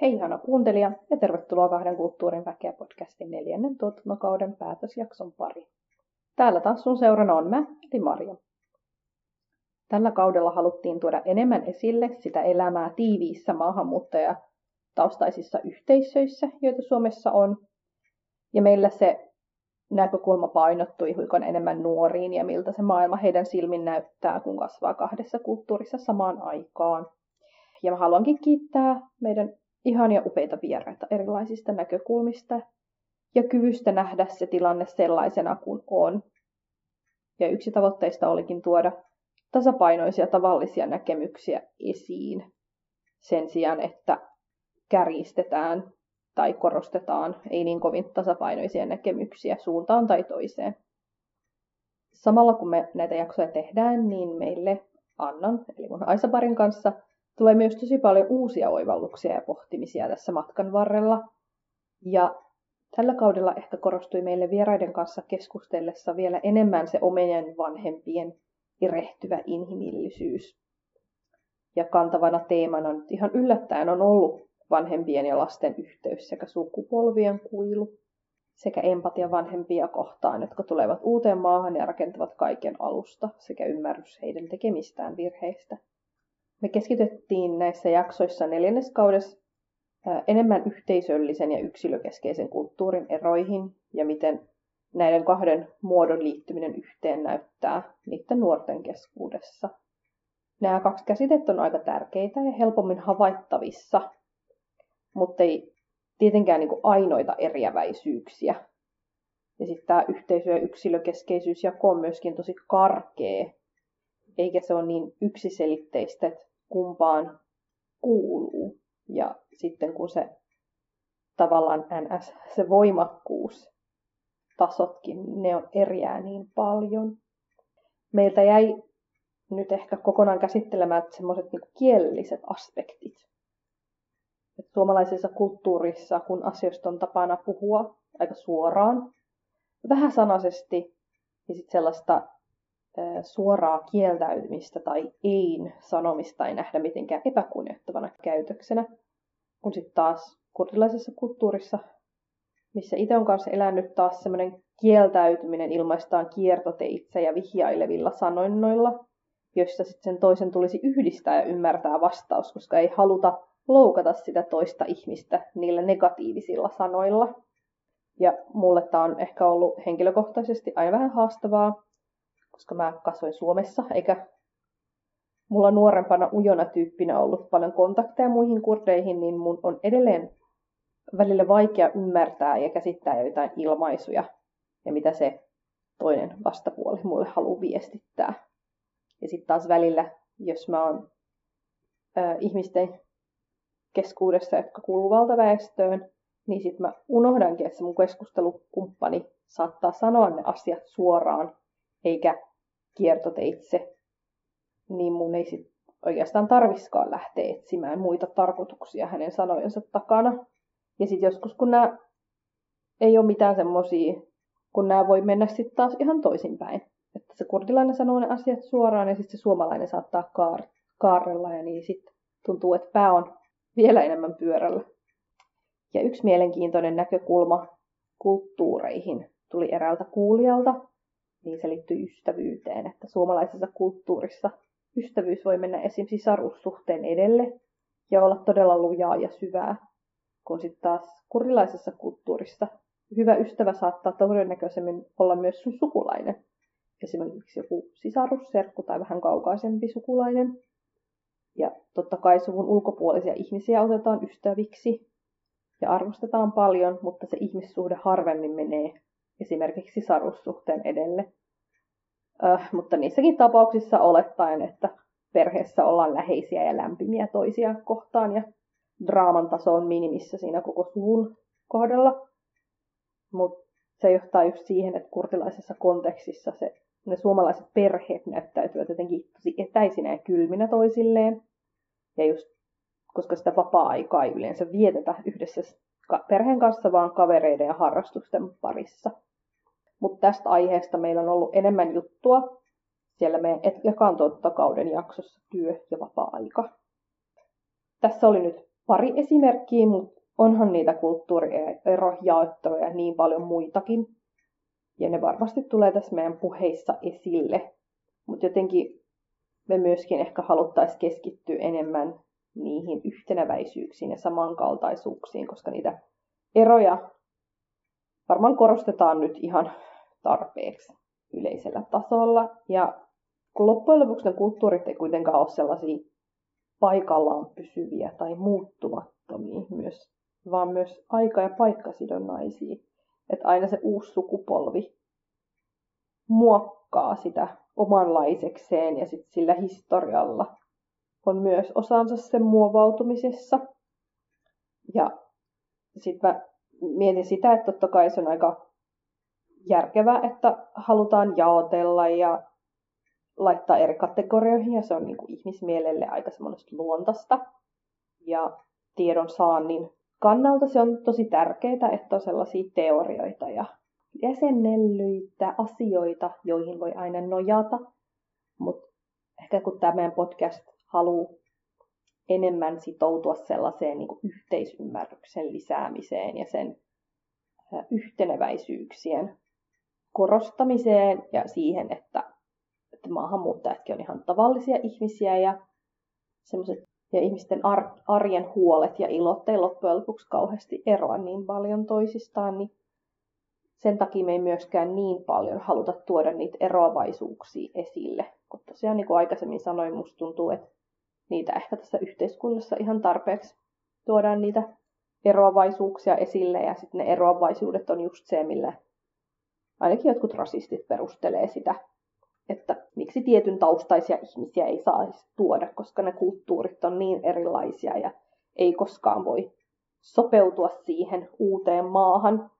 Hei ihana kuuntelija ja tervetuloa kahden kulttuurin väkeä podcastin neljännen tuotantokauden päätösjakson pari. Täällä taas sun seurana on mä, eli Maria. Tällä kaudella haluttiin tuoda enemmän esille sitä elämää tiiviissä maahanmuuttaja taustaisissa yhteisöissä, joita Suomessa on. Ja meillä se näkökulma painottui hiukan enemmän nuoriin ja miltä se maailma heidän silmin näyttää, kun kasvaa kahdessa kulttuurissa samaan aikaan. Ja mä haluankin kiittää meidän ihania upeita vieraita erilaisista näkökulmista ja kyvystä nähdä se tilanne sellaisena kuin on. Ja yksi tavoitteista olikin tuoda tasapainoisia tavallisia näkemyksiä esiin sen sijaan, että kärjistetään tai korostetaan ei niin kovin tasapainoisia näkemyksiä suuntaan tai toiseen. Samalla kun me näitä jaksoja tehdään, niin meille Annan, eli mun Aisaparin kanssa, tulee myös tosi paljon uusia oivalluksia ja pohtimisia tässä matkan varrella. Ja tällä kaudella ehkä korostui meille vieraiden kanssa keskustellessa vielä enemmän se omien vanhempien erehtyvä inhimillisyys. Ja kantavana teemana nyt ihan yllättäen on ollut vanhempien ja lasten yhteys sekä sukupolvien kuilu sekä empatia vanhempia kohtaan, jotka tulevat uuteen maahan ja rakentavat kaiken alusta sekä ymmärrys heidän tekemistään virheistä. Me keskityttiin näissä jaksoissa neljänneskaudessa enemmän yhteisöllisen ja yksilökeskeisen kulttuurin eroihin ja miten näiden kahden muodon liittyminen yhteen näyttää niiden nuorten keskuudessa. Nämä kaksi käsitettä on aika tärkeitä ja helpommin havaittavissa, mutta ei tietenkään niin ainoita eriäväisyyksiä. Ja sitten tämä yhteisö- ja yksilökeskeisyys jako on myöskin tosi karkea, eikä se ole niin yksiselitteistä, että kumpaan kuuluu. Ja sitten kun se tavallaan NS, se voimakkuus, tasotkin, ne on eriää niin paljon. Meiltä jäi nyt ehkä kokonaan käsittelemään semmoiset niin kielelliset aspektit. Et suomalaisessa kulttuurissa, kun asioista on tapana puhua aika suoraan, vähän sanaisesti, ja sitten sellaista suoraa kieltäytymistä tai ei sanomista ei nähdä mitenkään epäkunnioittavana käytöksenä. Kun sitten taas kurdilaisessa kulttuurissa, missä itse on kanssa elänyt taas semmoinen kieltäytyminen ilmaistaan kiertoteitse ja vihjailevilla sanoinnoilla, joissa sitten sen toisen tulisi yhdistää ja ymmärtää vastaus, koska ei haluta loukata sitä toista ihmistä niillä negatiivisilla sanoilla. Ja mulle tämä on ehkä ollut henkilökohtaisesti aina vähän haastavaa, koska mä kasvoin Suomessa, eikä mulla nuorempana ujona tyyppinä ollut paljon kontakteja muihin kurdeihin, niin mun on edelleen välillä vaikea ymmärtää ja käsittää joitain ilmaisuja ja mitä se toinen vastapuoli mulle haluaa viestittää. Ja sitten taas välillä, jos mä oon ö, ihmisten keskuudessa, jotka kuuluu valtaväestöön, niin sitten mä unohdankin, että se mun keskustelukumppani saattaa sanoa ne asiat suoraan, eikä kiertoteitse, niin mun ei sit oikeastaan tarviskaan lähteä etsimään muita tarkoituksia hänen sanojensa takana. Ja sitten joskus, kun nämä ei ole mitään semmoisia, kun nämä voi mennä sitten taas ihan toisinpäin. Että se kurdilainen sanoo ne asiat suoraan ja sitten se suomalainen saattaa kaar- kaarella ja niin sitten tuntuu, että pää on vielä enemmän pyörällä. Ja yksi mielenkiintoinen näkökulma kulttuureihin tuli eräältä kuulijalta, niin se liittyy ystävyyteen, että suomalaisessa kulttuurissa ystävyys voi mennä esim. sisarussuhteen edelle ja olla todella lujaa ja syvää, kun sitten taas kurilaisessa kulttuurissa hyvä ystävä saattaa todennäköisemmin olla myös sun sukulainen. Esimerkiksi joku sisarusserkku tai vähän kaukaisempi sukulainen. Ja totta kai suvun ulkopuolisia ihmisiä otetaan ystäviksi ja arvostetaan paljon, mutta se ihmissuhde harvemmin menee esimerkiksi sisarussuhteen edelle. Äh, mutta niissäkin tapauksissa olettaen, että perheessä ollaan läheisiä ja lämpimiä toisia kohtaan ja draaman taso on minimissä siinä koko suvun kohdalla. Mutta se johtaa just siihen, että kurtilaisessa kontekstissa se, ne suomalaiset perheet näyttäytyvät jotenkin tosi etäisinä ja kylminä toisilleen. Ja just koska sitä vapaa-aikaa ei yleensä vietetä yhdessä perheen kanssa, vaan kavereiden ja harrastusten parissa. Mutta tästä aiheesta meillä on ollut enemmän juttua siellä meidän kauden jaksossa työ ja vapaa-aika. Tässä oli nyt pari esimerkkiä, mutta onhan niitä kulttuurierojaotteluja niin paljon muitakin. Ja ne varmasti tulee tässä meidän puheissa esille. Mutta jotenkin me myöskin ehkä haluttaisiin keskittyä enemmän niihin yhtenäväisyyksiin ja samankaltaisuuksiin, koska niitä eroja varmaan korostetaan nyt ihan tarpeeksi yleisellä tasolla. Ja kun loppujen lopuksi ne kulttuurit ei kuitenkaan ole sellaisia paikallaan pysyviä tai muuttumattomia myös, vaan myös aika- ja paikkasidonnaisia. Että aina se uusi sukupolvi muokkaa sitä omanlaisekseen ja sit sillä historialla on myös osansa sen muovautumisessa. Ja sitten mä mietin sitä, että totta kai se on aika järkevää, että halutaan jaotella ja laittaa eri kategorioihin ja se on niin kuin ihmismielelle aika semmoista luontaista. Ja tiedon saannin kannalta se on tosi tärkeää, että on sellaisia teorioita ja jäsennellyitä asioita, joihin voi aina nojata. Mutta ehkä kun tämä meidän podcast haluaa enemmän sitoutua sellaiseen niin kuin yhteisymmärryksen lisäämiseen ja sen yhteneväisyyksien korostamiseen ja siihen, että, että maahanmuuttajatkin on ihan tavallisia ihmisiä ja semmoiset ja ihmisten arjen huolet ja ilot ei loppujen lopuksi kauheasti eroa niin paljon toisistaan, niin sen takia me ei myöskään niin paljon haluta tuoda niitä eroavaisuuksia esille. Kun tosiaan niin kuin aikaisemmin sanoin, musta tuntuu, että niitä ehkä tässä yhteiskunnassa ihan tarpeeksi tuodaan niitä eroavaisuuksia esille ja sitten ne eroavaisuudet on just se, millä ainakin jotkut rasistit perustelee sitä, että miksi tietyn taustaisia ihmisiä ei saisi tuoda, koska ne kulttuurit on niin erilaisia ja ei koskaan voi sopeutua siihen uuteen maahan.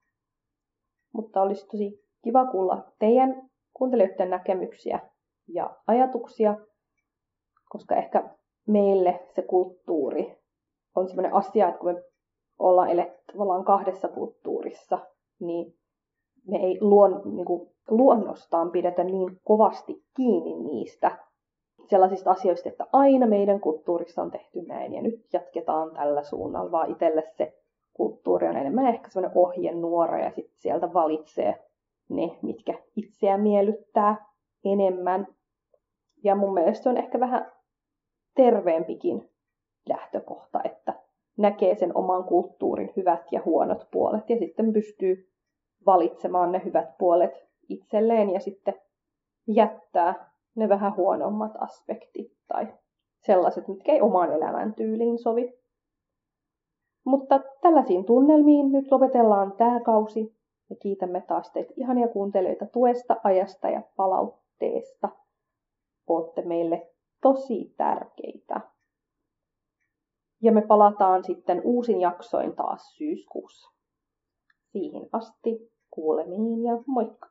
Mutta olisi tosi kiva kuulla teidän kuuntelijoiden näkemyksiä ja ajatuksia, koska ehkä meille se kulttuuri on sellainen asia, että kun me ollaan eletty tavallaan kahdessa kulttuurissa, niin me ei luon, niin kuin, luonnostaan pidetä niin kovasti kiinni niistä sellaisista asioista, että aina meidän kulttuurissa on tehty näin ja nyt jatketaan tällä suunnalla, vaan itselle se kulttuuri on enemmän ehkä sellainen ohjenuora ja sitten sieltä valitsee ne, mitkä itseä miellyttää enemmän. Ja mun mielestä se on ehkä vähän terveempikin lähtökohta, että näkee sen oman kulttuurin hyvät ja huonot puolet ja sitten pystyy valitsemaan ne hyvät puolet itselleen ja sitten jättää ne vähän huonommat aspektit tai sellaiset, mitkä ei omaan elämäntyyliin sovi. Mutta tällaisiin tunnelmiin nyt lopetellaan tämä kausi ja kiitämme taas teitä ihania kuuntelijoita tuesta, ajasta ja palautteesta. Olette meille tosi tärkeitä. Ja me palataan sitten uusin jaksoin taas syyskuussa. Siihen asti kuulemiin ja moikka!